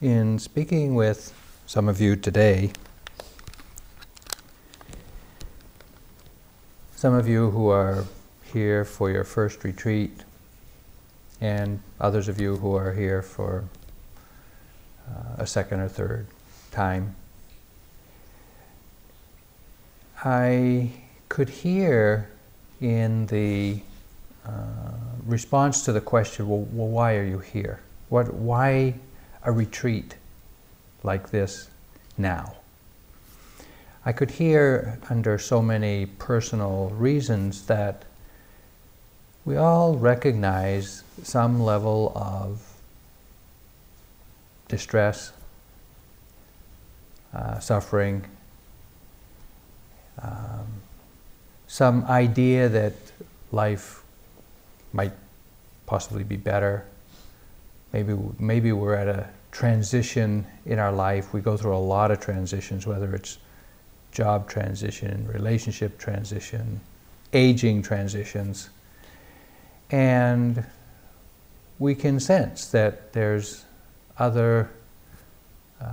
in speaking with some of you today, some of you who are here for your first retreat, and others of you who are here for uh, a second or third time, I could hear in the uh, response to the question, well, well, why are you here? What, why a retreat like this now? I could hear under so many personal reasons that we all recognize some level of distress, uh, suffering, um, some idea that life might possibly be better. Maybe, maybe we're at a transition in our life. We go through a lot of transitions, whether it's job transition, relationship transition, aging transitions. And we can sense that there's other uh,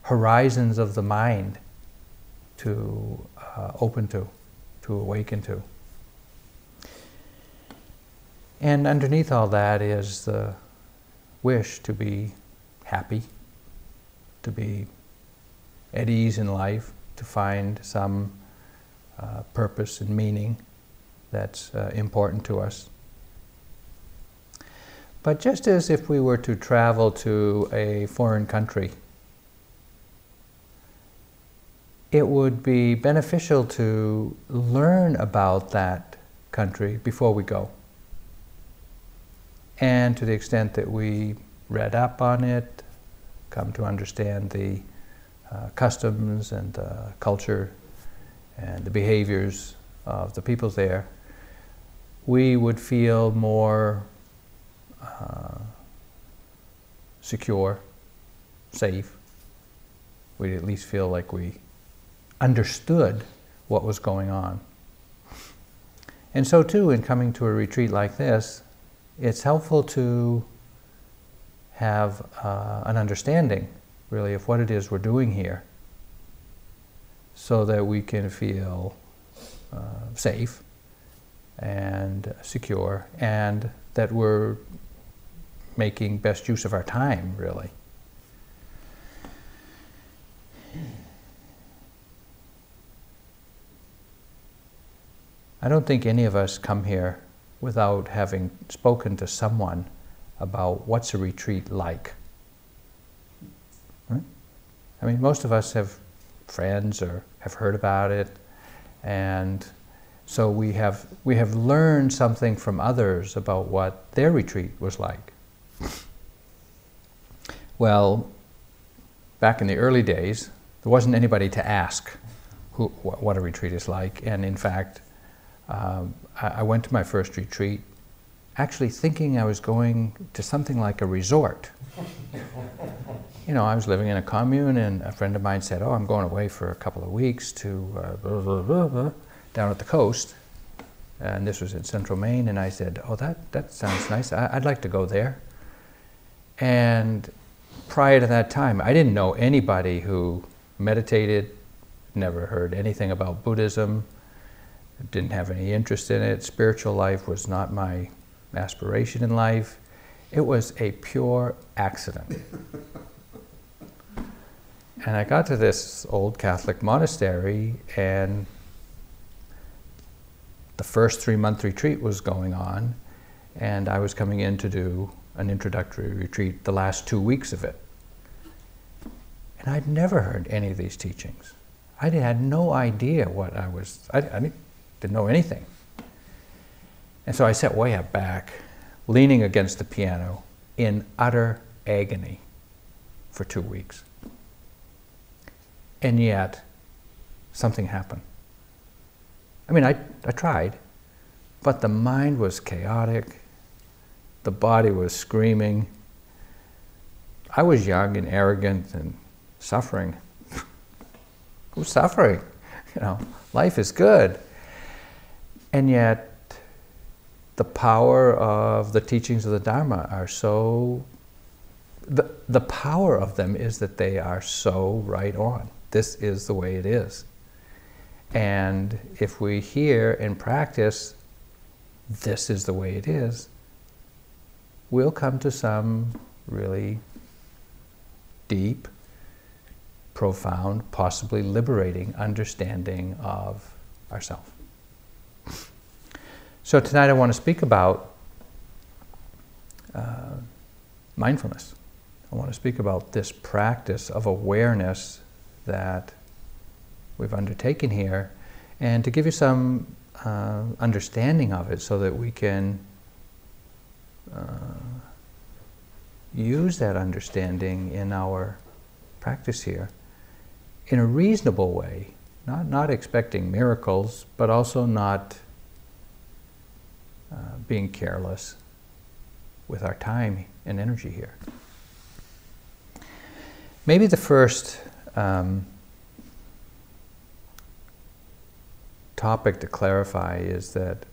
horizons of the mind to uh, open to, to awaken to. And underneath all that is the wish to be happy, to be at ease in life, to find some uh, purpose and meaning that's uh, important to us. But just as if we were to travel to a foreign country, it would be beneficial to learn about that country before we go. And to the extent that we read up on it, come to understand the uh, customs and the culture and the behaviors of the people there, we would feel more uh, secure, safe. We'd at least feel like we understood what was going on. And so, too, in coming to a retreat like this, it's helpful to have uh, an understanding, really, of what it is we're doing here so that we can feel uh, safe and secure and that we're making best use of our time, really. I don't think any of us come here without having spoken to someone about what's a retreat like. Right? I mean, most of us have friends or have heard about it, and so we have, we have learned something from others about what their retreat was like. Well, back in the early days, there wasn't anybody to ask who, what a retreat is like, and in fact, um, I, I went to my first retreat actually thinking I was going to something like a resort. you know, I was living in a commune, and a friend of mine said, "Oh, I'm going away for a couple of weeks to uh, blah, blah, blah, down at the coast," and this was in central Maine. And I said, "Oh, that that sounds nice. I, would like to go there." And prior to that time, I didn't know anybody who meditated, never heard anything about Buddhism didn't have any interest in it. Spiritual life was not my aspiration in life. It was a pure accident. and I got to this old Catholic monastery, and the first three month retreat was going on, and I was coming in to do an introductory retreat the last two weeks of it. And I'd never heard any of these teachings. I had no idea what I was, I, I didn't know anything. And so I sat way up back, leaning against the piano in utter agony for two weeks. And yet, something happened. I mean, I, I tried, but the mind was chaotic, the body was screaming. I was young and arrogant and suffering. Who's suffering? You know, life is good. And yet, the power of the teachings of the Dharma are so the, the power of them is that they are so right on. This is the way it is. And if we hear and practice, this is the way it is, we'll come to some really deep, profound, possibly liberating understanding of ourself. So tonight I want to speak about uh, mindfulness. I want to speak about this practice of awareness that we've undertaken here and to give you some uh, understanding of it so that we can uh, use that understanding in our practice here in a reasonable way, not, not expecting miracles, but also not uh, being careless with our time and energy here. Maybe the first um, topic to clarify is that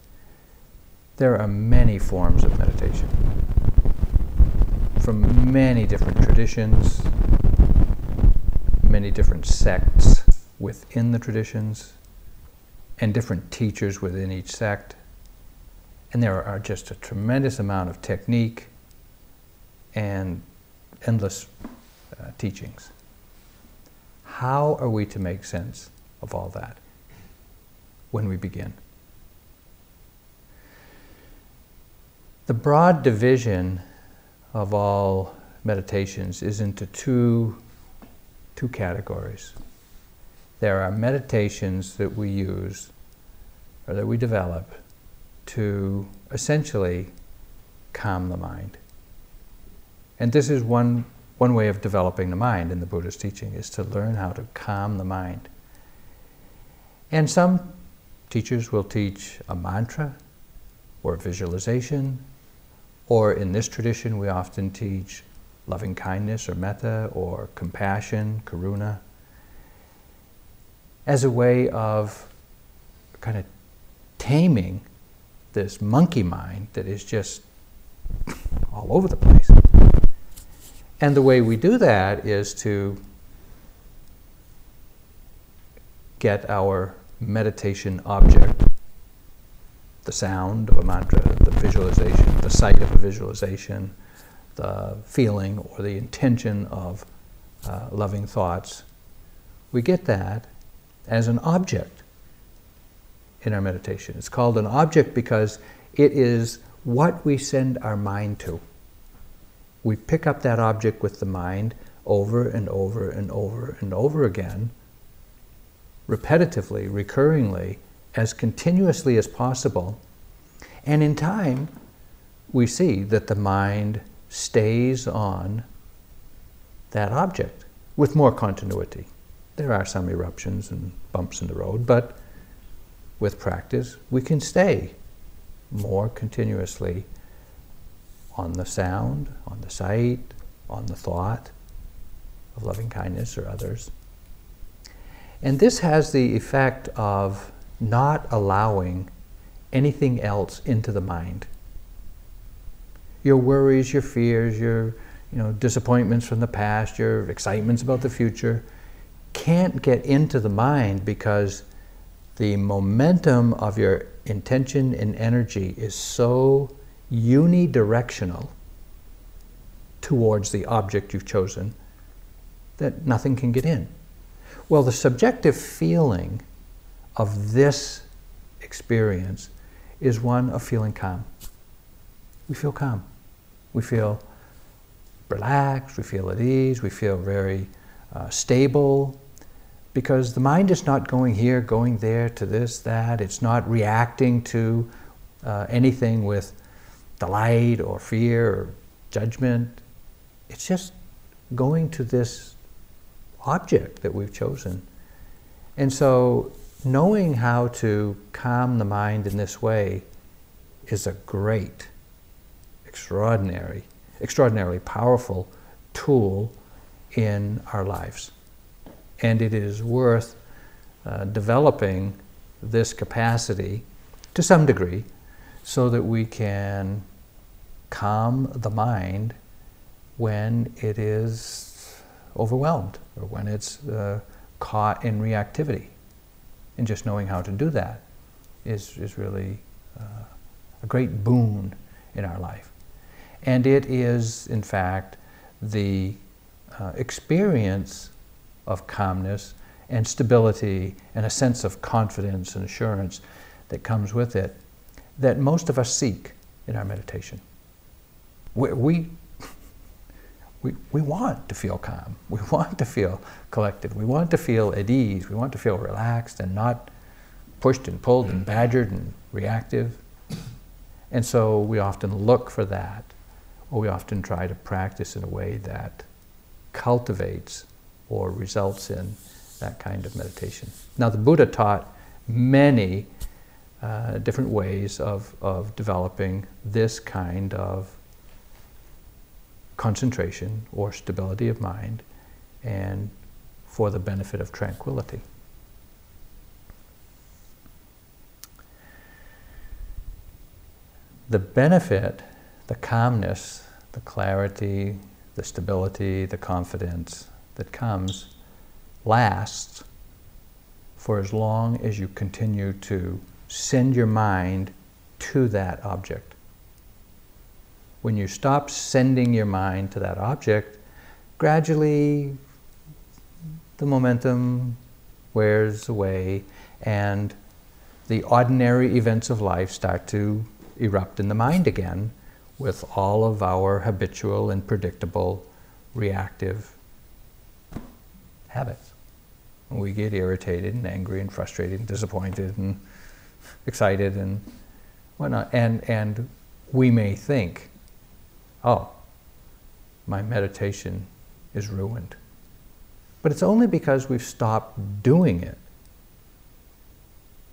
there are many forms of meditation from many different traditions, many different sects within the traditions, and different teachers within each sect. And there are just a tremendous amount of technique and endless uh, teachings. How are we to make sense of all that when we begin? The broad division of all meditations is into two, two categories. There are meditations that we use or that we develop to essentially calm the mind. And this is one, one way of developing the mind in the Buddha's teaching, is to learn how to calm the mind. And some teachers will teach a mantra or visualization, or in this tradition we often teach loving kindness or metta or compassion, karuna, as a way of kind of taming this monkey mind that is just all over the place. And the way we do that is to get our meditation object, the sound of a mantra, the visualization, the sight of a visualization, the feeling or the intention of uh, loving thoughts, we get that as an object in our meditation. It's called an object because it is what we send our mind to. We pick up that object with the mind over and over and over and over again, repetitively, recurringly, as continuously as possible. And in time, we see that the mind stays on that object with more continuity. There are some eruptions and bumps in the road, but with practice, we can stay more continuously on the sound, on the sight, on the thought of loving kindness or others. And this has the effect of not allowing anything else into the mind. Your worries, your fears, your you know, disappointments from the past, your excitements about the future can't get into the mind because the momentum of your intention and energy is so unidirectional towards the object you've chosen that nothing can get in. Well, the subjective feeling of this experience is one of feeling calm. We feel calm. We feel relaxed, we feel at ease, we feel very uh, stable, because the mind is not going here, going there, to this, that. It's not reacting to uh, anything with delight or fear or judgment. It's just going to this object that we've chosen. And so, knowing how to calm the mind in this way is a great, extraordinary, extraordinarily powerful tool in our lives and it is worth uh, developing this capacity to some degree so that we can calm the mind when it is overwhelmed or when it's uh, caught in reactivity. And just knowing how to do that is, is really uh, a great boon in our life. And it is, in fact, the uh, experience of calmness and stability and a sense of confidence and assurance that comes with it that most of us seek in our meditation. We, we, we, want to feel calm. We want to feel collected. We want to feel at ease. We want to feel relaxed and not pushed and pulled and badgered and reactive. And so we often look for that, or we often try to practice in a way that cultivates or results in that kind of meditation. Now, the Buddha taught many uh, different ways of, of developing this kind of concentration or stability of mind and for the benefit of tranquility. The benefit, the calmness, the clarity, the stability, the confidence that comes lasts for as long as you continue to send your mind to that object. When you stop sending your mind to that object, gradually the momentum wears away and the ordinary events of life start to erupt in the mind again with all of our habitual and predictable reactive habits. We get irritated and angry and frustrated and disappointed and excited and whatnot. And, and we may think, oh, my meditation is ruined. But it's only because we've stopped doing it.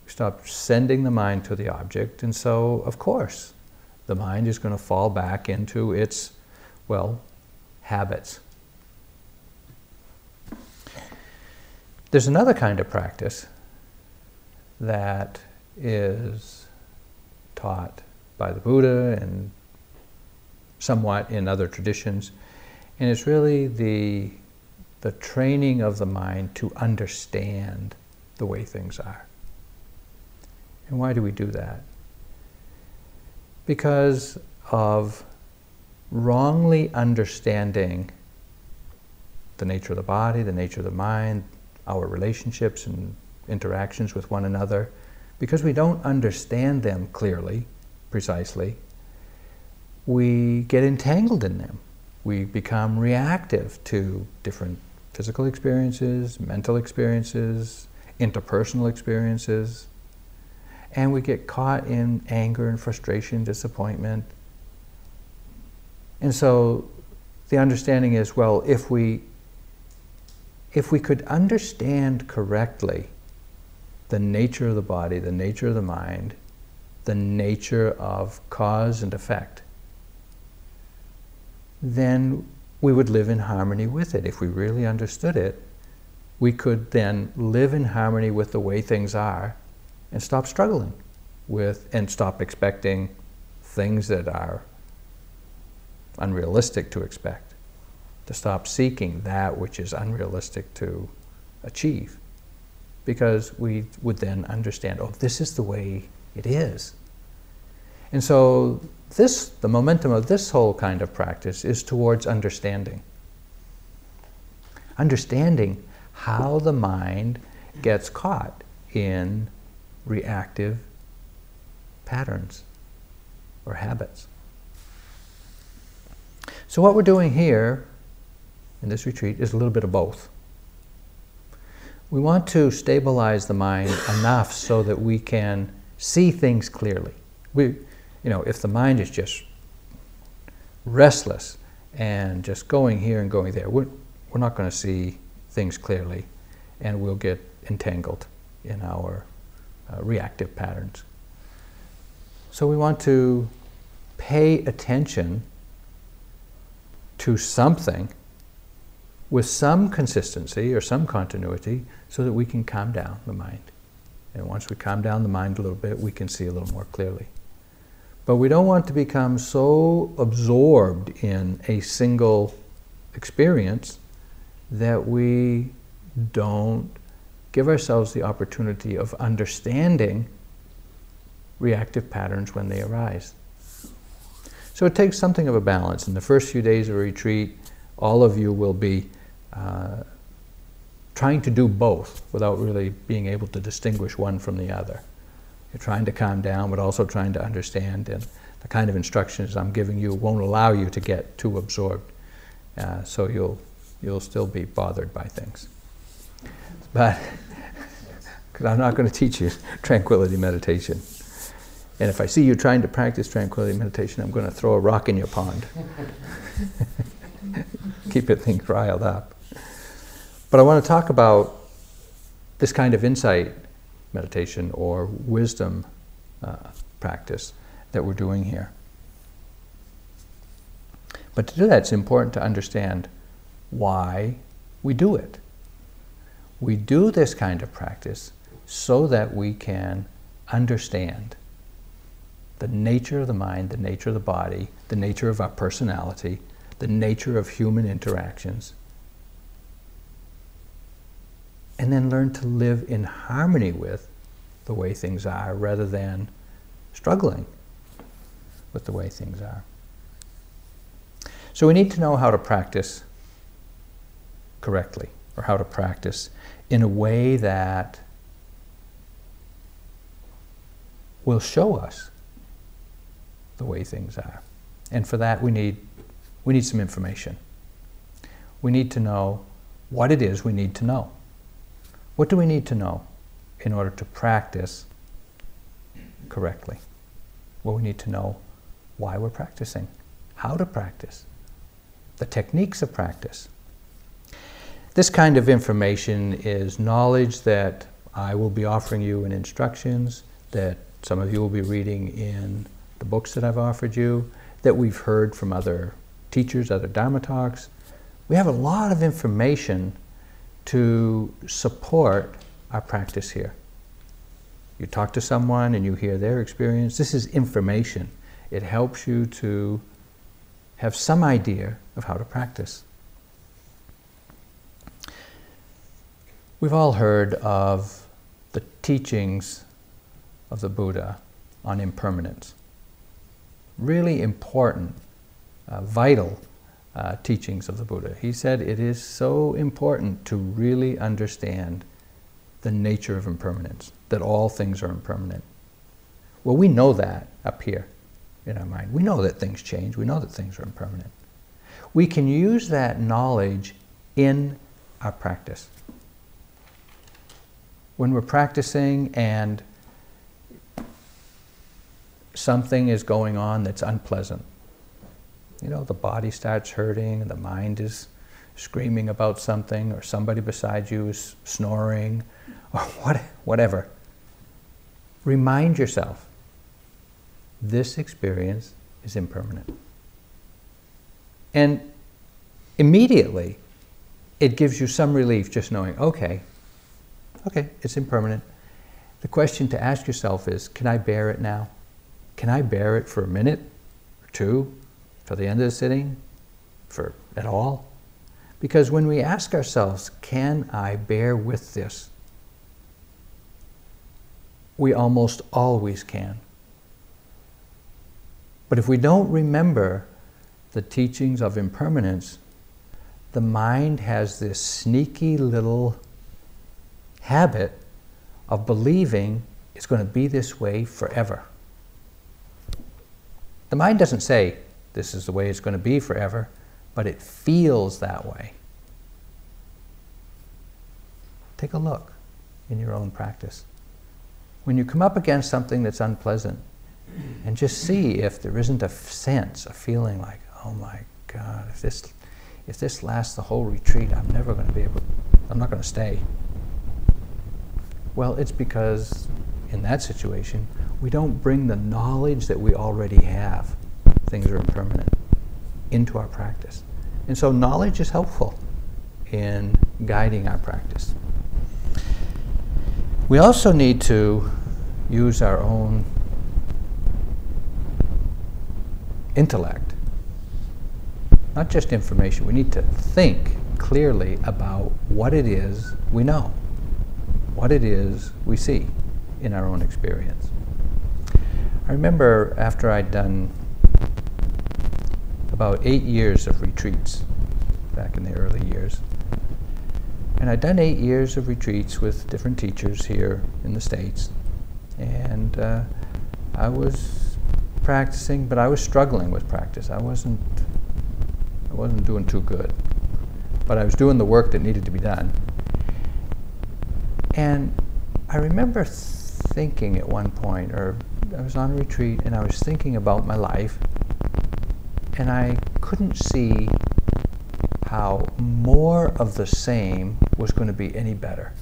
We stopped sending the mind to the object, and so, of course, the mind is going to fall back into its, well, habits. There's another kind of practice that is taught by the Buddha and somewhat in other traditions, and it's really the, the training of the mind to understand the way things are. And why do we do that? because of wrongly understanding the nature of the body, the nature of the mind, our relationships and interactions with one another, because we don't understand them clearly, precisely, we get entangled in them. We become reactive to different physical experiences, mental experiences, interpersonal experiences, and we get caught in anger and frustration, disappointment. And so the understanding is well, if we if we could understand correctly the nature of the body, the nature of the mind, the nature of cause and effect, then we would live in harmony with it. If we really understood it, we could then live in harmony with the way things are and stop struggling with and stop expecting things that are unrealistic to expect, to stop seeking that which is unrealistic to achieve. Because we would then understand, oh, this is the way it is. And so, this, the momentum of this whole kind of practice is towards understanding. Understanding how the mind gets caught in reactive patterns or habits. So, what we're doing here in this retreat is a little bit of both. We want to stabilize the mind enough so that we can see things clearly. We, you know, if the mind is just restless and just going here and going there, we're, we're not going to see things clearly and we'll get entangled in our uh, reactive patterns. So we want to pay attention to something with some consistency or some continuity so that we can calm down the mind. And once we calm down the mind a little bit, we can see a little more clearly. But we don't want to become so absorbed in a single experience that we don't give ourselves the opportunity of understanding reactive patterns when they arise. So it takes something of a balance. In the first few days of retreat, all of you will be uh, trying to do both without really being able to distinguish one from the other. You're trying to calm down, but also trying to understand, and the kind of instructions I'm giving you won't allow you to get too absorbed. Uh, so you'll, you'll still be bothered by things. But, because I'm not going to teach you tranquility meditation. And if I see you trying to practice tranquility meditation, I'm going to throw a rock in your pond. Keep it things riled up. But I want to talk about this kind of insight meditation or wisdom uh, practice that we're doing here. But to do that, it's important to understand why we do it. We do this kind of practice so that we can understand the nature of the mind, the nature of the body, the nature of our personality, the nature of human interactions, and then learn to live in harmony with the way things are rather than struggling with the way things are. So we need to know how to practice correctly or how to practice in a way that will show us the way things are. And for that we need we need some information. We need to know what it is we need to know. What do we need to know in order to practice correctly? Well, we need to know why we're practicing, how to practice, the techniques of practice. This kind of information is knowledge that I will be offering you in instructions, that some of you will be reading in the books that I've offered you, that we've heard from other teachers, other Dharma talks. We have a lot of information to support our practice here. You talk to someone and you hear their experience. This is information. It helps you to have some idea of how to practice. We've all heard of the teachings of the Buddha on impermanence. Really important, uh, vital uh, teachings of the Buddha. He said it is so important to really understand the nature of impermanence, that all things are impermanent. Well, we know that up here in our mind. We know that things change, we know that things are impermanent. We can use that knowledge in our practice. When we're practicing and something is going on that's unpleasant, you know, the body starts hurting, the mind is screaming about something, or somebody beside you is snoring, or what, whatever. Remind yourself this experience is impermanent. And immediately, it gives you some relief just knowing, okay, okay, it's impermanent. The question to ask yourself is can I bear it now? Can I bear it for a minute or two? For the end of the sitting, for at all. Because when we ask ourselves, can I bear with this? We almost always can. But if we don't remember the teachings of impermanence, the mind has this sneaky little habit of believing it's going to be this way forever. The mind doesn't say, this is the way it's going to be forever, but it feels that way. Take a look in your own practice. When you come up against something that's unpleasant, and just see if there isn't a sense, a feeling like, oh my God, if this, if this lasts the whole retreat, I'm never going to be able, I'm not going to stay. Well, it's because in that situation, we don't bring the knowledge that we already have things are impermanent into our practice. And so knowledge is helpful in guiding our practice. We also need to use our own intellect. Not just information. We need to think clearly about what it is we know, what it is we see in our own experience. I remember after I'd done about eight years of retreats back in the early years, and I'd done eight years of retreats with different teachers here in the States, and uh, I was practicing, but I was struggling with practice. I wasn't, I wasn't doing too good, but I was doing the work that needed to be done. And I remember thinking at one point, or I was on a retreat and I was thinking about my life, and I couldn't see how more of the same was going to be any better.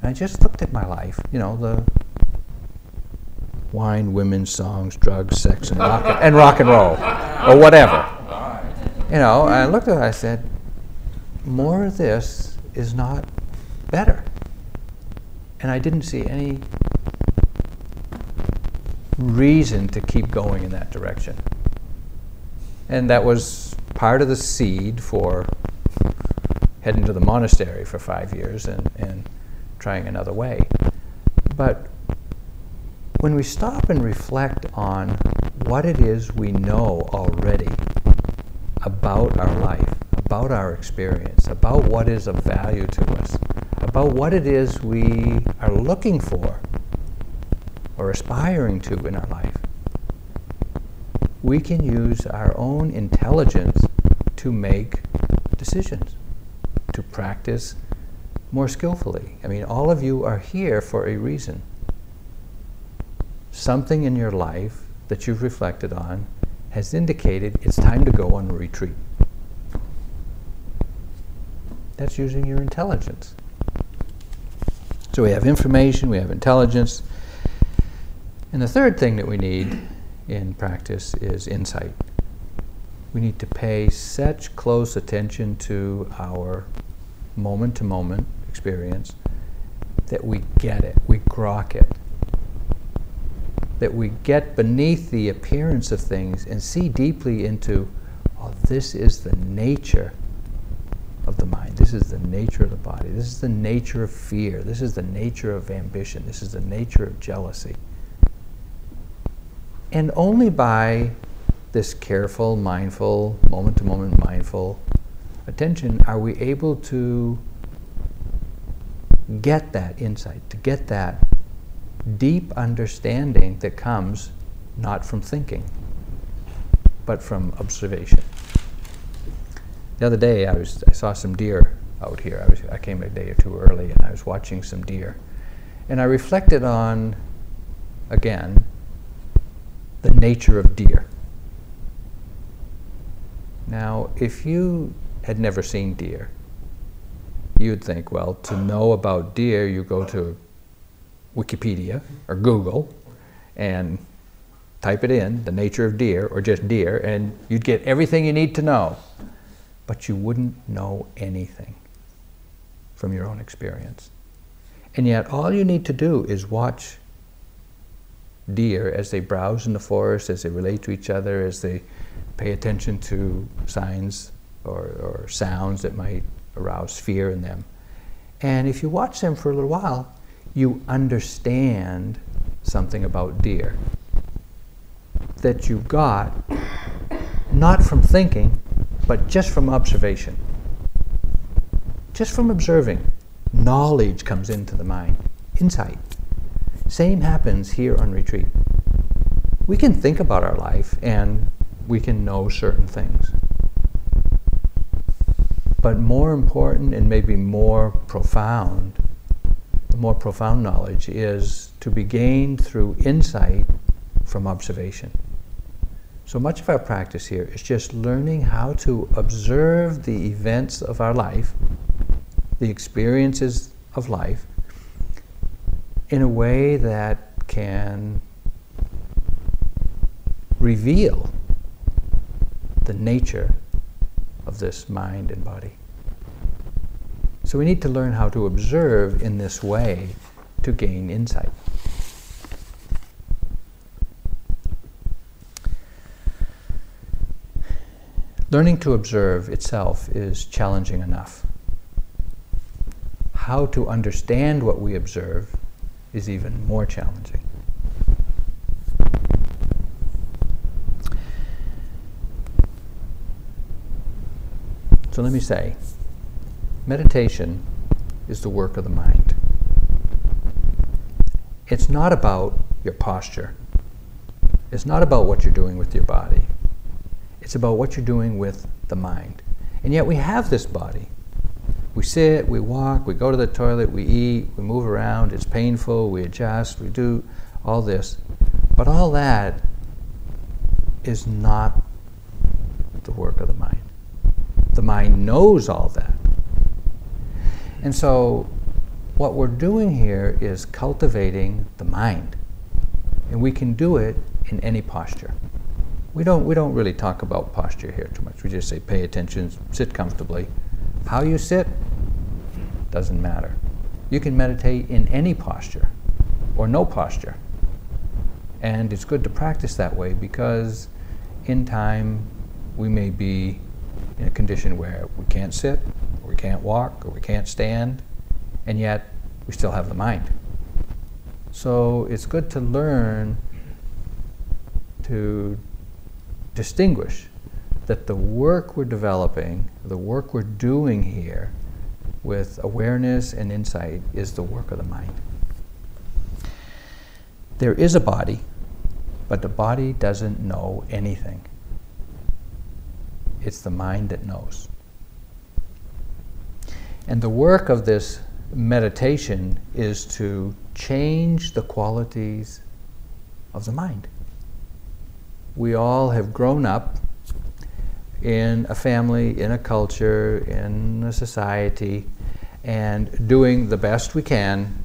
And I just looked at my life, you know, the wine, women, songs, drugs, sex, and rock, and, and rock and roll, or whatever. You know, I looked at it, I said, more of this is not better. And I didn't see any reason to keep going in that direction. And that was part of the seed for heading to the monastery for five years and, and trying another way. But when we stop and reflect on what it is we know already about our life, about our experience, about what is of value to us, about what it is we are looking for or aspiring to in our life, we can use our own intelligence to make decisions, to practice more skillfully. I mean, all of you are here for a reason. Something in your life that you've reflected on has indicated it's time to go on retreat. That's using your intelligence. So we have information, we have intelligence. And the third thing that we need in practice is insight. We need to pay such close attention to our moment to moment experience that we get it, we grok it, that we get beneath the appearance of things and see deeply into, oh, this is the nature of the mind. This is the nature of the body. This is the nature of fear. This is the nature of ambition. This is the nature of jealousy. And only by this careful, mindful, moment to moment mindful attention are we able to get that insight, to get that deep understanding that comes not from thinking, but from observation. The other day, I, was, I saw some deer out here. I, was, I came a day or two early, and I was watching some deer. And I reflected on, again, the nature of deer. Now, if you had never seen deer, you'd think, well, to know about deer, you go to Wikipedia or Google and type it in, the nature of deer, or just deer, and you'd get everything you need to know but you wouldn't know anything from your own experience. And yet, all you need to do is watch deer as they browse in the forest, as they relate to each other, as they pay attention to signs or, or sounds that might arouse fear in them. And if you watch them for a little while, you understand something about deer that you got not from thinking, but just from observation. Just from observing, knowledge comes into the mind, insight. Same happens here on retreat. We can think about our life and we can know certain things. But more important and maybe more profound, the more profound knowledge is to be gained through insight from observation. So much of our practice here is just learning how to observe the events of our life, the experiences of life, in a way that can reveal the nature of this mind and body. So we need to learn how to observe in this way to gain insight. Learning to observe itself is challenging enough. How to understand what we observe is even more challenging. So let me say meditation is the work of the mind. It's not about your posture. It's not about what you're doing with your body. It's about what you're doing with the mind. And yet we have this body. We sit, we walk, we go to the toilet, we eat, we move around, it's painful, we adjust, we do all this. But all that is not the work of the mind. The mind knows all that. And so what we're doing here is cultivating the mind. And we can do it in any posture. We don't, we don't really talk about posture here too much. We just say pay attention, sit comfortably. How you sit doesn't matter. You can meditate in any posture or no posture. And it's good to practice that way because in time we may be in a condition where we can't sit, or we can't walk, or we can't stand, and yet we still have the mind. So it's good to learn to distinguish that the work we're developing, the work we're doing here with awareness and insight is the work of the mind. There is a body, but the body doesn't know anything. It's the mind that knows. And the work of this meditation is to change the qualities of the mind. We all have grown up in a family, in a culture, in a society, and doing the best we can,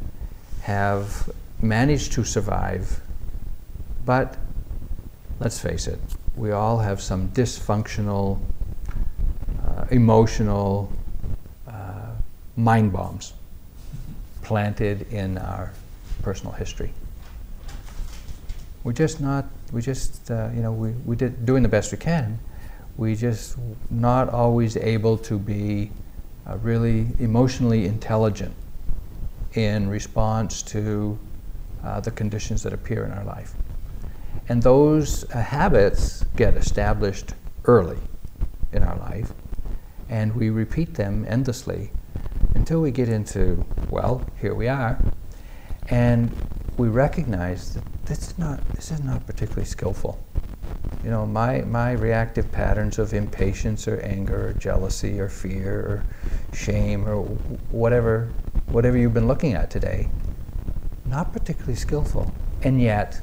have managed to survive. But let's face it, we all have some dysfunctional, uh, emotional uh, mind bombs planted in our personal history. We're just not, we just, uh, you know, we, we did doing the best we can. We just not always able to be uh, really emotionally intelligent in response to uh, the conditions that appear in our life. And those uh, habits get established early in our life, and we repeat them endlessly until we get into, well, here we are, and we recognize that this is not, this is not particularly skillful. You know, my, my reactive patterns of impatience or anger or jealousy or fear or shame or whatever, whatever you've been looking at today, not particularly skillful. And yet,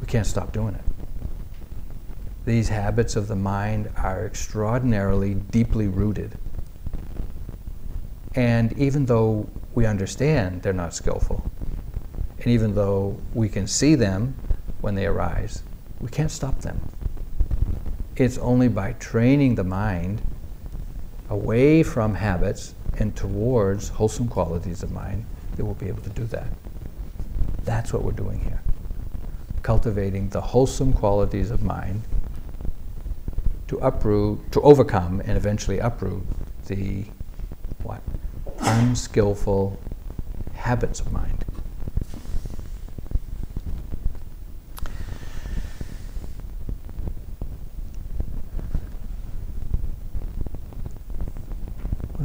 we can't stop doing it. These habits of the mind are extraordinarily deeply rooted. And even though we understand they're not skillful, and even though we can see them when they arise, we can't stop them. It's only by training the mind away from habits and towards wholesome qualities of mind that we'll be able to do that. That's what we're doing here. Cultivating the wholesome qualities of mind to uproot, to overcome and eventually uproot the what? Unskillful habits of mind.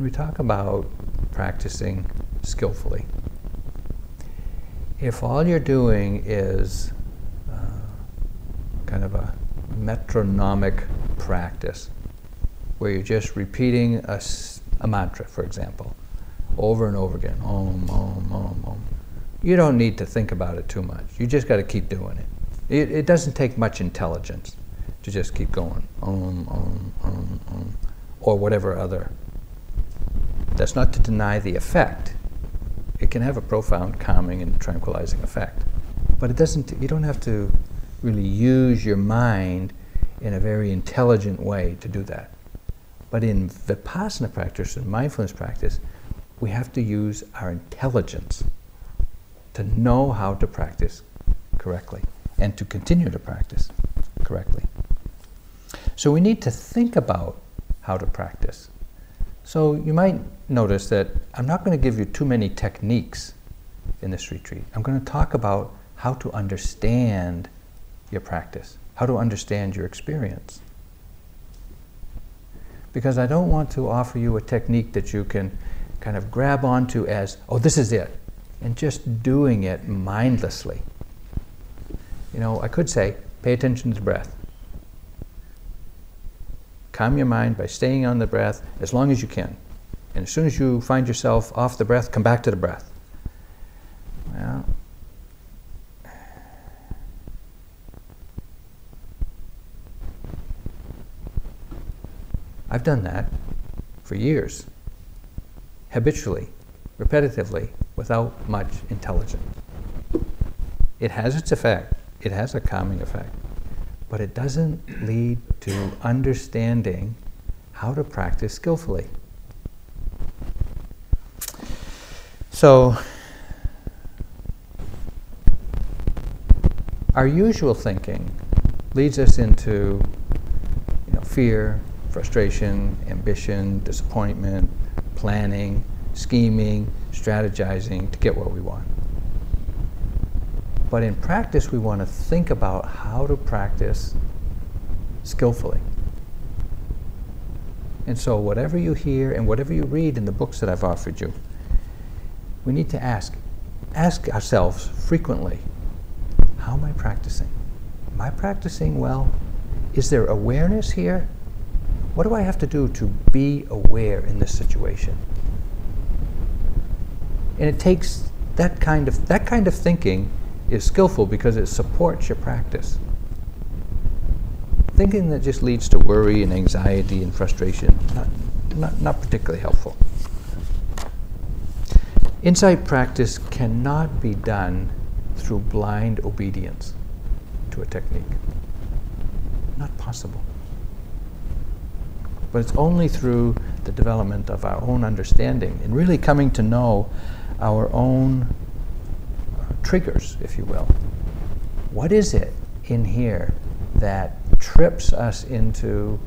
We talk about practicing skillfully, if all you're doing is uh, kind of a metronomic practice, where you're just repeating a, a mantra, for example, over and over again, om, om, om, om. You don't need to think about it too much. You just got to keep doing it. it. It doesn't take much intelligence to just keep going, om, om, om, om, or whatever other. That's not to deny the effect. It can have a profound calming and tranquilizing effect. But it doesn't, you don't have to really use your mind in a very intelligent way to do that. But in vipassana practice and mindfulness practice, we have to use our intelligence to know how to practice correctly and to continue to practice correctly. So we need to think about how to practice. So you might notice that I'm not going to give you too many techniques in this retreat. I'm going to talk about how to understand your practice, how to understand your experience. Because I don't want to offer you a technique that you can kind of grab onto as, oh, this is it, and just doing it mindlessly. You know, I could say, pay attention to the breath. Calm your mind by staying on the breath as long as you can. And as soon as you find yourself off the breath, come back to the breath. Well, I've done that for years, habitually, repetitively, without much intelligence. It has its effect, it has a calming effect, but it doesn't lead to understanding how to practice skillfully. So, our usual thinking leads us into you know, fear, frustration, ambition, disappointment, planning, scheming, strategizing to get what we want. But in practice, we want to think about how to practice skillfully. And so, whatever you hear and whatever you read in the books that I've offered you, we need to ask. Ask ourselves frequently how am I practicing? Am I practicing well? Is there awareness here? What do I have to do to be aware in this situation? And it takes that kind of that kind of thinking is skillful because it supports your practice. Thinking that just leads to worry and anxiety and frustration, not, not, not particularly helpful. Insight practice cannot be done through blind obedience to a technique. Not possible. But it's only through the development of our own understanding and really coming to know our own triggers, if you will. What is it in here that trips us into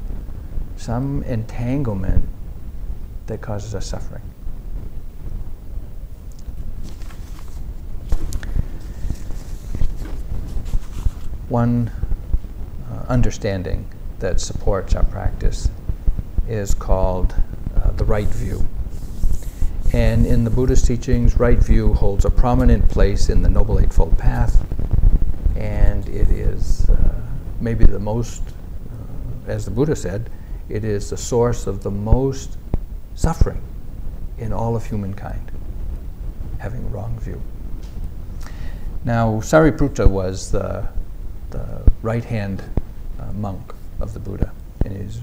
some entanglement that causes us suffering? one uh, understanding that supports our practice is called uh, the right view. And in the Buddhist teachings, right view holds a prominent place in the Noble Eightfold Path, and it is uh, maybe the most, uh, as the Buddha said, it is the source of the most suffering in all of humankind, having wrong view. Now, Sariputta was the the right hand uh, monk of the Buddha, and he's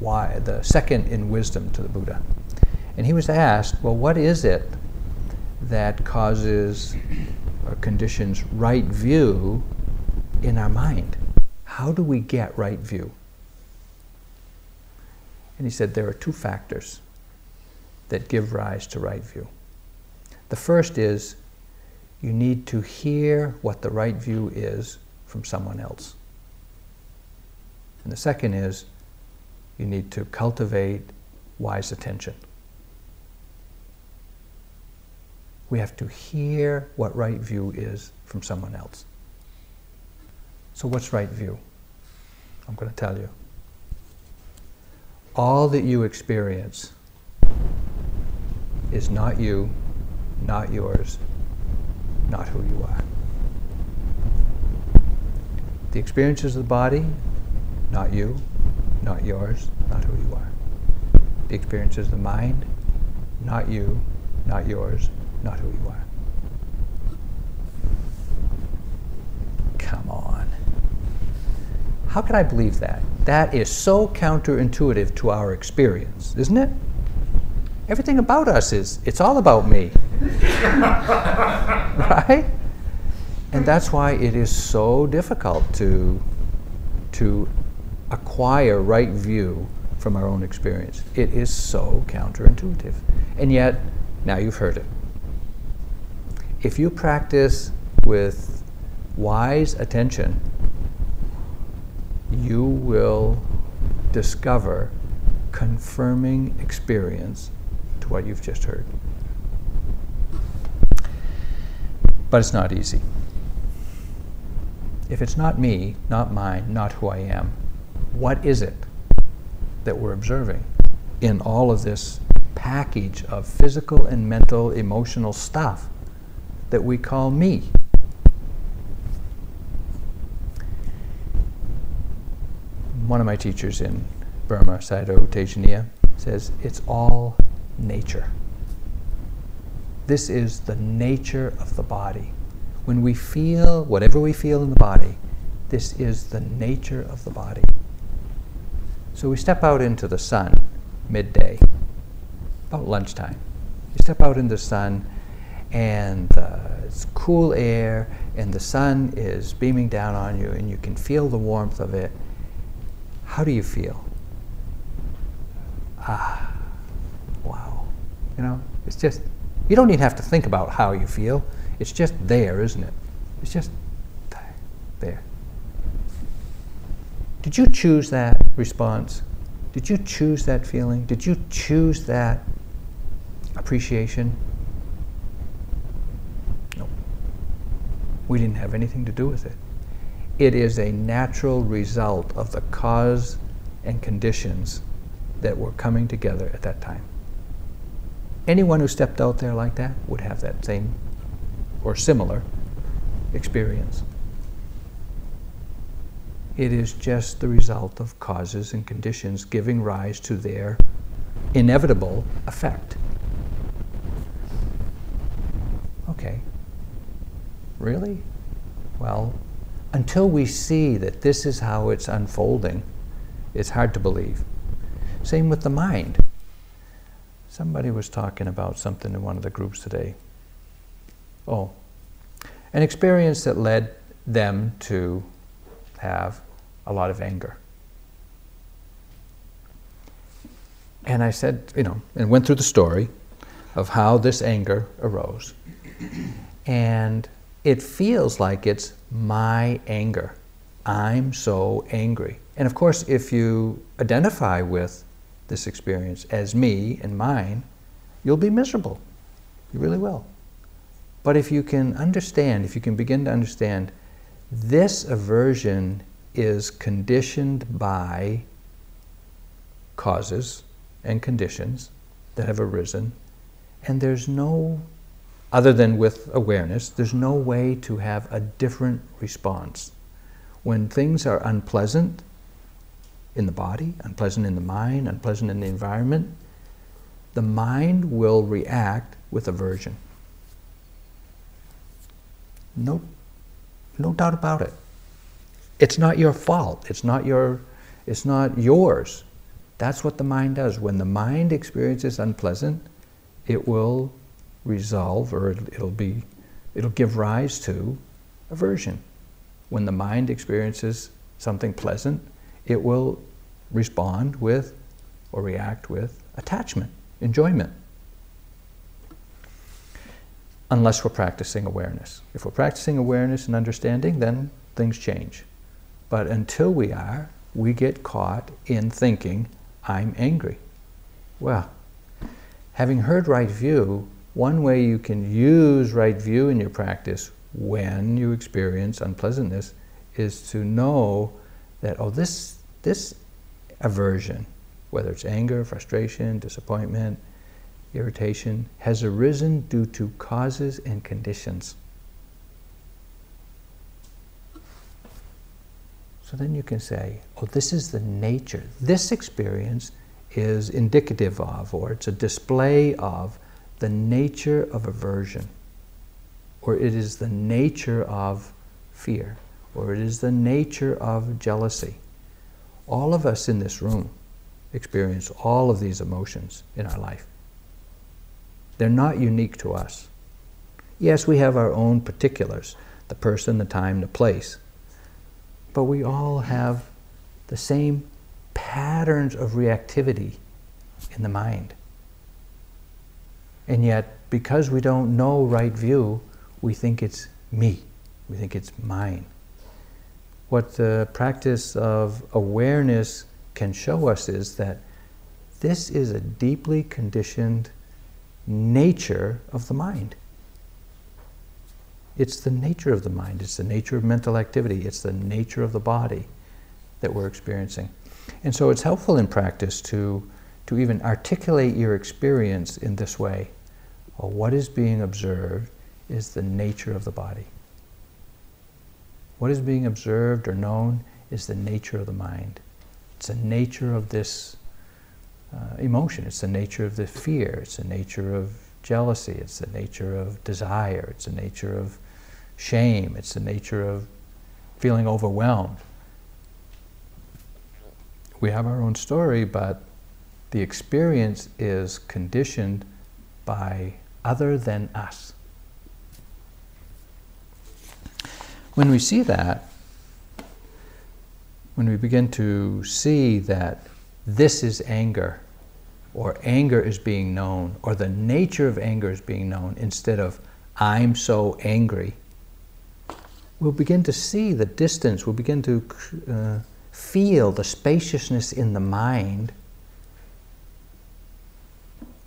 why the second in wisdom to the Buddha. And he was asked, well, what is it that causes or conditions right view in our mind? How do we get right view? And he said there are two factors that give rise to right view. The first is you need to hear what the right view is from someone else. And the second is you need to cultivate wise attention. We have to hear what right view is from someone else. So, what's right view? I'm going to tell you. All that you experience is not you, not yours, not who you are. The experiences of the body, not you, not yours, not who you are. The experiences of the mind, not you, not yours, not who you are. Come on. How can I believe that? That is so counterintuitive to our experience, isn't it? Everything about us is, it's all about me. right? And that's why it is so difficult to, to acquire right view from our own experience. It is so counterintuitive. And yet, now you've heard it. If you practice with wise attention, you will discover confirming experience to what you've just heard. But it's not easy. If it's not me, not mine, not who I am, what is it that we're observing in all of this package of physical and mental, emotional stuff that we call me? One of my teachers in Burma, Sayadaw Tejaniya, says it's all nature. This is the nature of the body. When we feel whatever we feel in the body, this is the nature of the body. So we step out into the sun midday, about lunchtime. You step out into the sun, and uh, it's cool air, and the sun is beaming down on you, and you can feel the warmth of it. How do you feel? Ah, wow. You know, it's just, you don't even have to think about how you feel. It's just there, isn't it? It's just there. Did you choose that response? Did you choose that feeling? Did you choose that appreciation? We didn't have anything to do with it. It is a natural result of the cause and conditions that were coming together at that time. Anyone who stepped out there like that would have that same or similar experience. It is just the result of causes and conditions giving rise to their inevitable effect. Okay. Really? Well, until we see that this is how it's unfolding, it's hard to believe. Same with the mind. Somebody was talking about something in one of the groups today. Oh, an experience that led them to have a lot of anger. And I said, you know, and went through the story of how this anger arose. And it feels like it's my anger. I'm so angry. And of course, if you identify with this experience as me and mine, you'll be miserable. You really will. But if you can understand, if you can begin to understand this aversion is conditioned by causes and conditions that have arisen, and there's no, other than with awareness, there's no way to have a different response. When things are unpleasant in the body, unpleasant in the mind, unpleasant in the environment, the mind will react with aversion. No, no doubt about it. It's not your fault. It's not your, it's not yours. That's what the mind does. When the mind experiences unpleasant, it will resolve or it'll be, it'll give rise to aversion. When the mind experiences something pleasant, it will respond with or react with attachment, enjoyment unless we're practicing awareness. If we're practicing awareness and understanding, then things change. But until we are, we get caught in thinking, I'm angry. Well, having heard right view, one way you can use right view in your practice when you experience unpleasantness is to know that, oh, this, this aversion, whether it's anger, frustration, disappointment, irritation has arisen due to causes and conditions. So then you can say, oh, this is the nature. This experience is indicative of, or it's a display of, the nature of aversion, or it is the nature of fear, or it is the nature of jealousy. All of us in this room experience all of these emotions in our life. They're not unique to us. Yes, we have our own particulars the person, the time, the place. But we all have the same patterns of reactivity in the mind. And yet, because we don't know right view, we think it's me. We think it's mine. what the practice of awareness can show us is that this is a deeply conditioned nature of the mind. It's the nature of the mind, it's the nature of mental activity, it's the nature of the body that we're experiencing. And so it's helpful in practice to, to even articulate your experience in this way. Well, what is being observed is the nature of the body. What is being observed or known is the nature of the mind. It's the nature of this uh, emotion. It's the nature of the fear. It's the nature of jealousy. It's the nature of desire. It's the nature of shame. It's the nature of feeling overwhelmed. We have our own story, but the experience is conditioned by other than us. When we see that, when we begin to see that this is anger, or anger is being known, or the nature of anger is being known, instead of I'm so angry, we'll begin to see the distance, we'll begin to uh, feel the spaciousness in the mind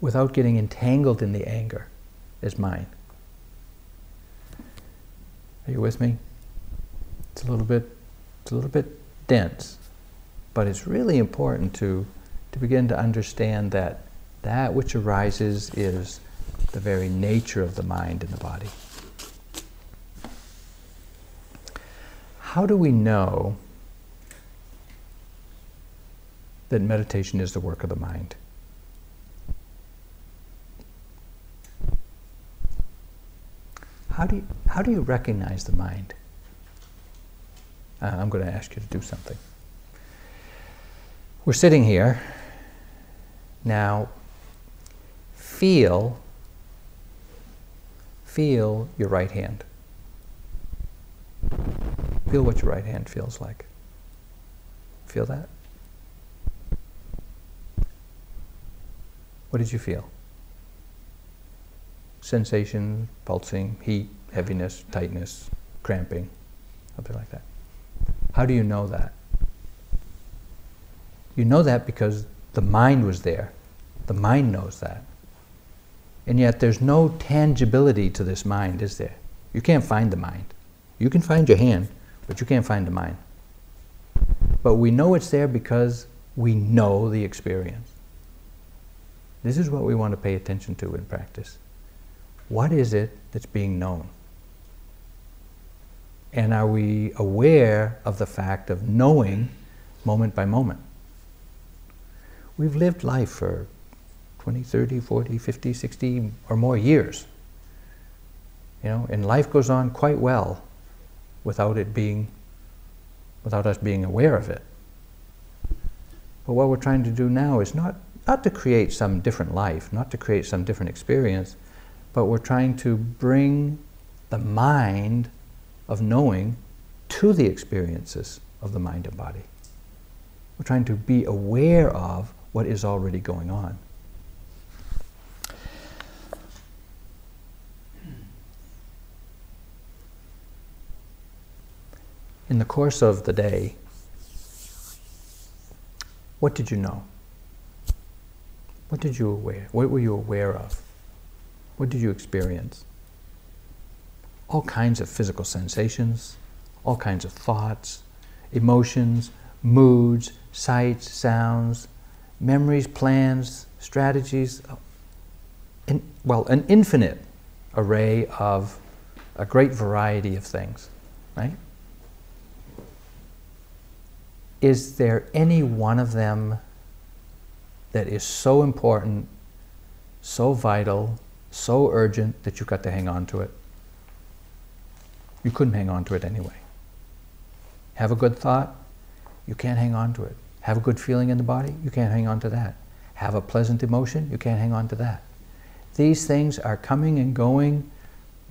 without getting entangled in the anger is mine. Are you with me? It's a little bit, it's a little bit dense, but it's really important to, to begin to understand that that which arises is the very nature of the mind and the body. How do we know that meditation is the work of the mind? How do you, how do you recognize the mind? Uh, I'm going to ask you to do something. We're sitting here. Now, feel, feel your right hand. Feel what your right hand feels like. Feel that? What did you feel? Sensation, pulsing, heat, heaviness, tightness, cramping, something like that. How do you know that? You know that because the mind was there. The mind knows that. And yet there's no tangibility to this mind, is there? You can't find the mind. You can find your hand, but you can't find the mind. But we know it's there because we know the experience. This is what we want to pay attention to in practice. What is it that's being known? And are we aware of the fact of knowing moment by moment? We've lived life for 20, 30, 40, 50, 60 or more years. You know, and life goes on quite well without it being, without us being aware of it. But what we're trying to do now is not, not to create some different life, not to create some different experience, but we're trying to bring the mind of knowing to the experiences of the mind and body. We're trying to be aware of what is already going on. In the course of the day, what did you know? What did you aware? What were you aware of? What did you experience? all kinds of physical sensations, all kinds of thoughts, emotions, moods, sights, sounds, memories, plans, strategies, in, well, an infinite array of a great variety of things, right? Is there any one of them that is so important, so vital, so urgent that you've got to hang on to it? You couldn't hang on to it anyway. Have a good thought, you can't hang on to it. Have a good feeling in the body, you can't hang on to that. Have a pleasant emotion, you can't hang on to that. These things are coming and going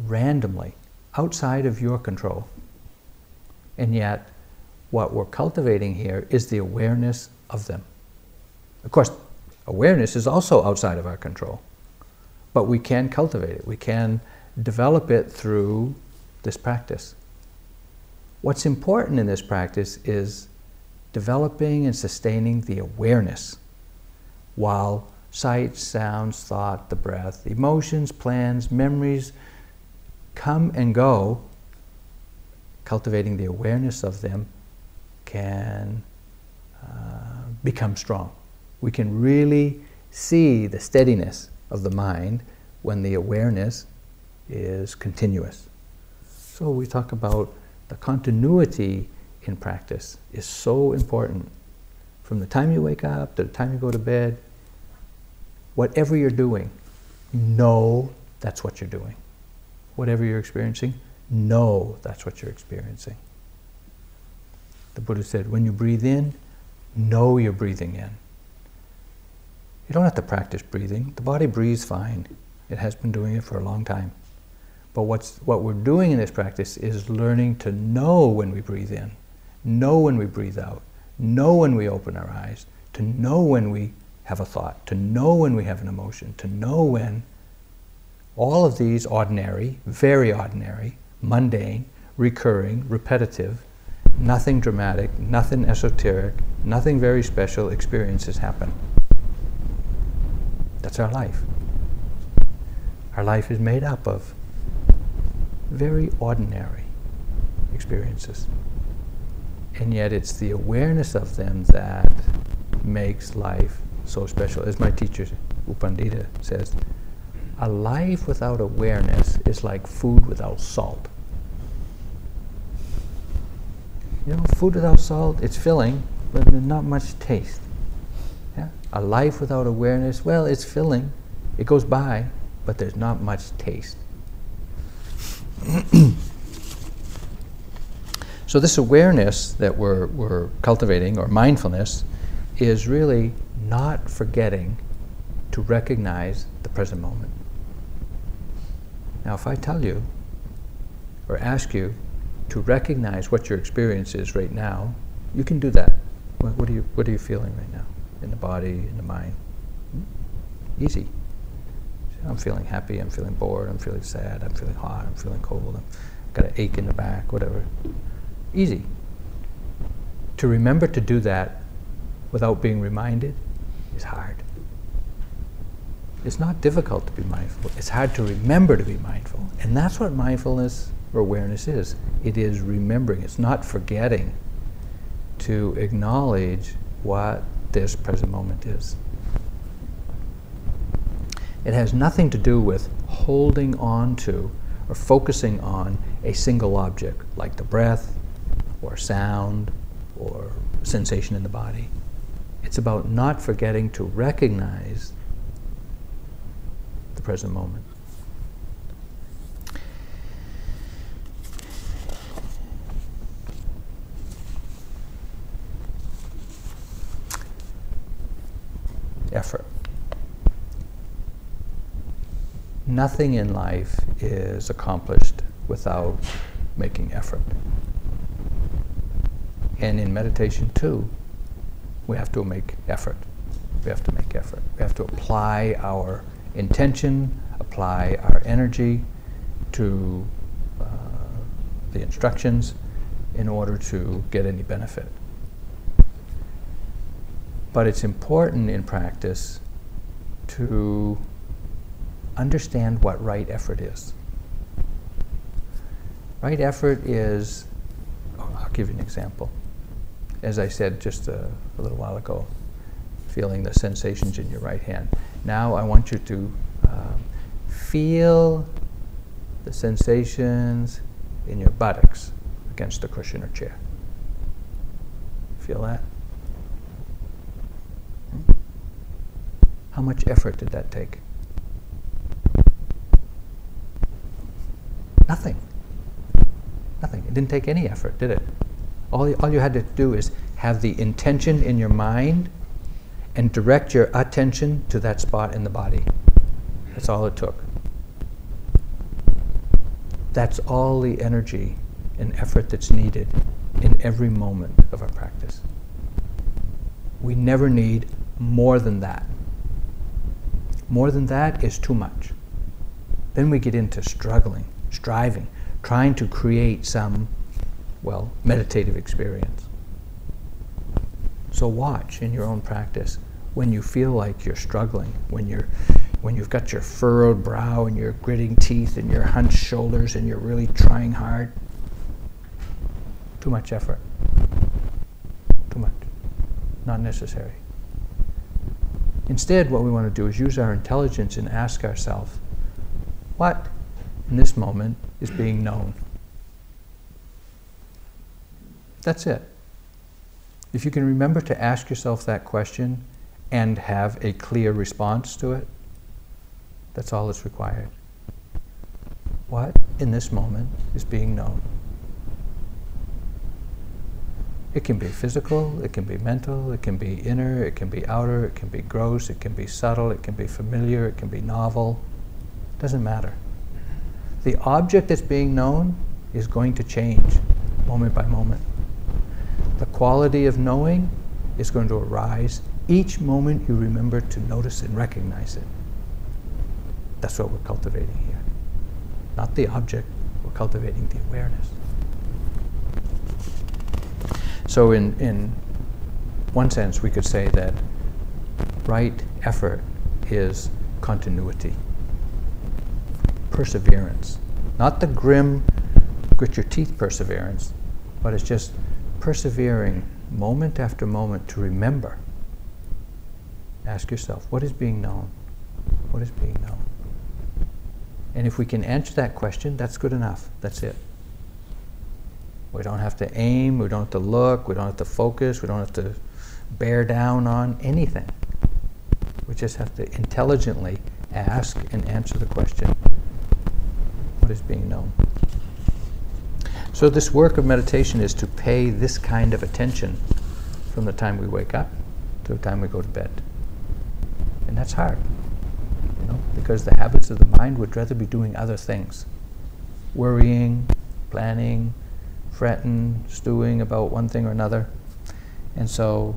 randomly, outside of your control. And yet, what we're cultivating here is the awareness of them. Of course, awareness is also outside of our control, but we can cultivate it. We can develop it through this practice. What's important in this practice is developing and sustaining the awareness while sight, sounds, thought, the breath, emotions, plans, memories come and go, cultivating the awareness of them can uh, become strong. We can really see the steadiness of the mind when the awareness is continuous. So we talk about the continuity in practice is so important. From the time you wake up to the time you go to bed, whatever you're doing, know that's what you're doing. Whatever you're experiencing, know that's what you're experiencing. The Buddha said, when you breathe in, know you're breathing in. You don't have to practice breathing. The body breathes fine. It has been doing it for a long time. But what's, what we're doing in this practice is learning to know when we breathe in, know when we breathe out, know when we open our eyes, to know when we have a thought, to know when we have an emotion, to know when all of these ordinary, very ordinary, mundane, recurring, repetitive, nothing dramatic, nothing esoteric, nothing very special experiences happen. That's our life. Our life is made up of very ordinary experiences. And yet it's the awareness of them that makes life so special. As my teacher, U Pandita says, a life without awareness is like food without salt. You know, food without salt, it's filling, but not much taste. Yeah? A life without awareness, well, it's filling, it goes by, but there's not much taste. so this awareness that we're, we're cultivating, or mindfulness, is really not forgetting to recognize the present moment. Now, if I tell you or ask you to recognize what your experience is right now, you can do that. What, what, are, you, what are you feeling right now? In the body, in the mind? Hmm? Easy. I'm feeling happy, I'm feeling bored, I'm feeling sad, I'm feeling hot, I'm feeling cold, I've got an ache in the back, whatever. Easy. To remember to do that without being reminded is hard. It's not difficult to be mindful. It's hard to remember to be mindful. And that's what mindfulness or awareness is. It is remembering. It's not forgetting to acknowledge what this present moment is. It has nothing to do with holding on to or focusing on a single object like the breath or sound or sensation in the body. It's about not forgetting to recognize the present moment. Effort. Nothing in life is accomplished without making effort. And in meditation, too, we have to make effort. We have to make effort. We have to apply our intention, apply our energy to uh, the instructions in order to get any benefit. But it's important in practice to understand what right effort is. Right effort is, oh, I'll give you an example as I said just a, a little while ago, feeling the sensations in your right hand. Now I want you to um, feel the sensations in your buttocks against the cushion or chair. Feel that? How much effort did that take? Nothing. Nothing. It didn't take any effort, did it? All, all you had to do is have the intention in your mind and direct your attention to that spot in the body. That's all it took. That's all the energy and effort that's needed in every moment of our practice. We never need more than that. More than that is too much. Then we get into struggling, striving, trying to create some well, meditative experience. So watch in your own practice when you feel like you're struggling, when you're when you've got your furrowed brow and your gritting teeth and your hunched shoulders and you're really trying hard. Too much effort. Too much. Not necessary. Instead, what we want to do is use our intelligence and ask ourselves, what in this moment is being known? That's it. If you can remember to ask yourself that question and have a clear response to it, that's all that's required. What in this moment is being known? It can be physical, it can be mental, it can be inner, it can be outer, it can be gross, it can be subtle, it can be familiar, it can be novel. It Doesn't matter. The object that's being known is going to change moment by moment. The quality of knowing is going to arise each moment you remember to notice and recognize it. That's what we're cultivating here. Not the object, we're cultivating the awareness. So, in, in one sense, we could say that right effort is continuity, perseverance. Not the grim, grit your teeth perseverance, but it's just persevering moment after moment to remember. Ask yourself, what is being known? What is being known? And if we can answer that question, that's good enough. That's it. We don't have to aim, we don't have to look, we don't have to focus, we don't have to bear down on anything. We just have to intelligently ask and answer the question what is being known? So, this work of meditation is to pay this kind of attention from the time we wake up to the time we go to bed. And that's hard, you know, because the habits of the mind would rather be doing other things worrying, planning, fretting, stewing about one thing or another. And so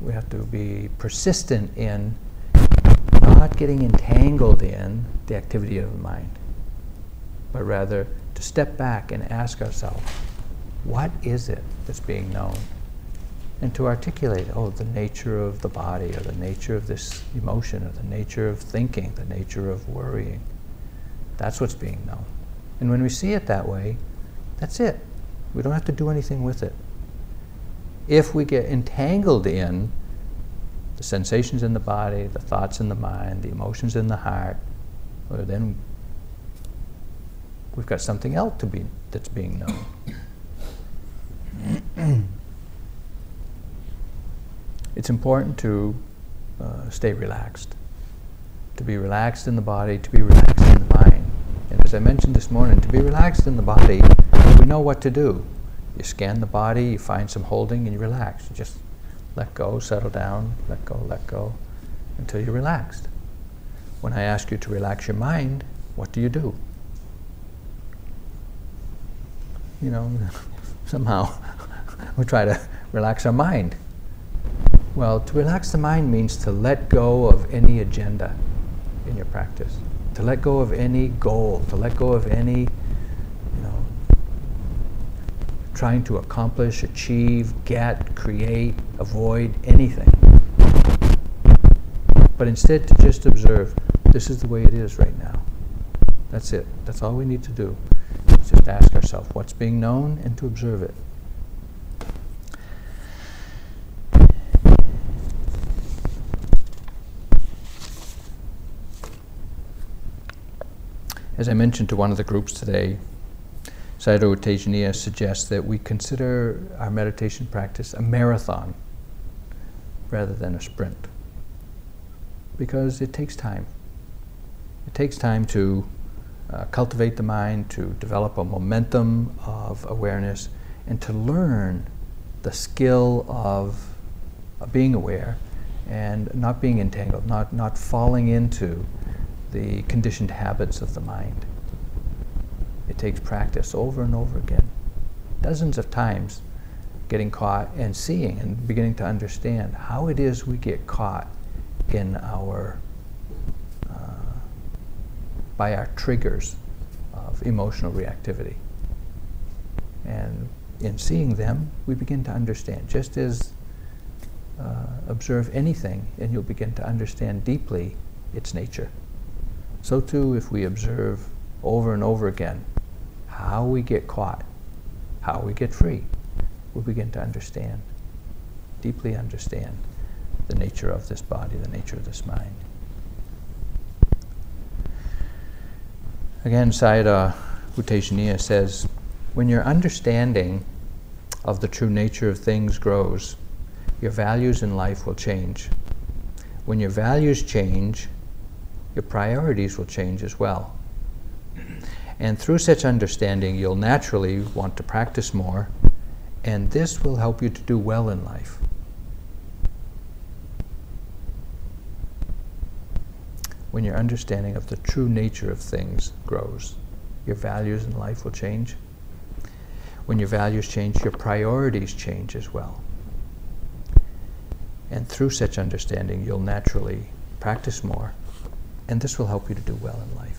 we have to be persistent in not getting entangled in the activity of the mind, but rather to step back and ask ourselves, what is it that's being known? And to articulate, oh, the nature of the body, or the nature of this emotion, or the nature of thinking, the nature of worrying. That's what's being known. And when we see it that way, that's it. We don't have to do anything with it. If we get entangled in the sensations in the body, the thoughts in the mind, the emotions in the heart, well, then we've got something else to be that's being known. it's important to uh, stay relaxed, to be relaxed in the body, to be relaxed in the mind. And as I mentioned this morning, to be relaxed in the body, know what to do. You scan the body, you find some holding, and you relax. You just let go, settle down, let go, let go, until you're relaxed. When I ask you to relax your mind, what do you do? you know, somehow we try to relax our mind. Well, to relax the mind means to let go of any agenda in your practice, to let go of any goal, to let go of any, you know, trying to accomplish, achieve, get, create, avoid anything. But instead to just observe, this is the way it is right now. That's it. That's all we need to do just ask ourselves what's being known and to observe it. As I mentioned to one of the groups today, Tejaniya suggests that we consider our meditation practice a marathon rather than a sprint. Because it takes time. It takes time to uh, cultivate the mind, to develop a momentum of awareness, and to learn the skill of uh, being aware and not being entangled, not, not falling into the conditioned habits of the mind. It takes practice over and over again, dozens of times, getting caught and seeing and beginning to understand how it is we get caught in our by our triggers of emotional reactivity. And in seeing them, we begin to understand. Just as uh, observe anything, and you'll begin to understand deeply its nature. So, too, if we observe over and over again how we get caught, how we get free, we begin to understand, deeply understand the nature of this body, the nature of this mind. Again, Sayadaw U Tejaniya says, when your understanding of the true nature of things grows, your values in life will change. When your values change, your priorities will change as well. And through such understanding, you'll naturally want to practice more, and this will help you to do well in life. When your understanding of the true nature of things grows, your values in life will change. When your values change, your priorities change as well. And through such understanding, you'll naturally practice more, and this will help you to do well in life.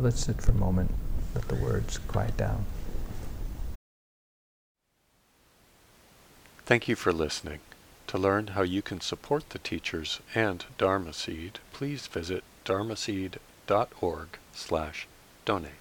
So let's sit for a moment, let the words quiet down. Thank you for listening. To learn how you can support the teachers and Dharma Seed, please visit dharmaseed.org slash donate.